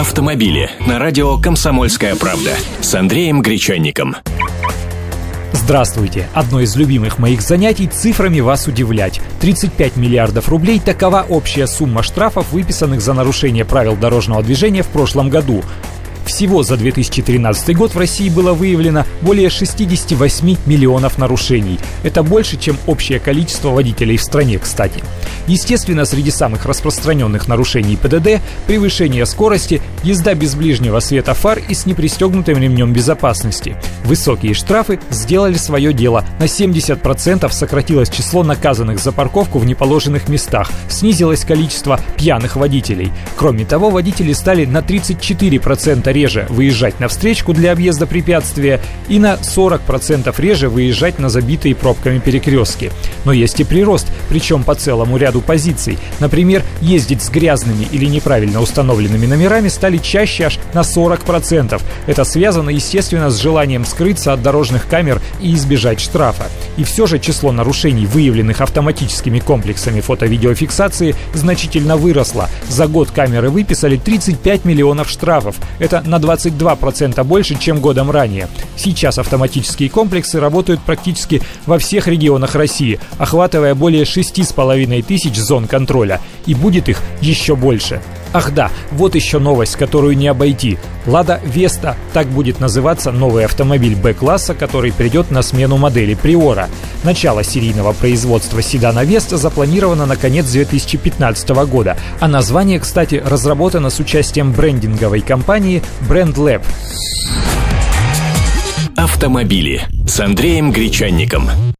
Автомобили на радио «Комсомольская правда» с Андреем Гречанником. Здравствуйте! Одно из любимых моих занятий – цифрами вас удивлять. 35 миллиардов рублей – такова общая сумма штрафов, выписанных за нарушение правил дорожного движения в прошлом году. Всего за 2013 год в России было выявлено более 68 миллионов нарушений. Это больше, чем общее количество водителей в стране, кстати. Естественно, среди самых распространенных нарушений ПДД – превышение скорости, езда без ближнего света фар и с непристегнутым ремнем безопасности. Высокие штрафы сделали свое дело. На 70% сократилось число наказанных за парковку в неположенных местах, снизилось количество пьяных водителей. Кроме того, водители стали на 34% реже выезжать на встречку для объезда препятствия и на 40% реже выезжать на забитые пробками перекрестки. Но есть и прирост, причем по целому ряду позиций. Например, ездить с грязными или неправильно установленными номерами стали чаще аж на 40%. Это связано, естественно, с желанием скрыться от дорожных камер и избежать штрафа. И все же число нарушений, выявленных автоматическими комплексами фото-видеофиксации, значительно выросло. За год камеры выписали 35 миллионов штрафов. Это на 22% больше, чем годом ранее. Сейчас автоматические комплексы работают практически во всех регионах России, охватывая более 6,5 тысяч зон контроля. И будет их еще больше. Ах да, вот еще новость, которую не обойти. Лада Веста, так будет называться новый автомобиль Б-класса, который придет на смену модели Приора. Начало серийного производства седана Веста запланировано на конец 2015 года, а название, кстати, разработано с участием брендинговой компании Brand Lab. Автомобили с Андреем Гречанником.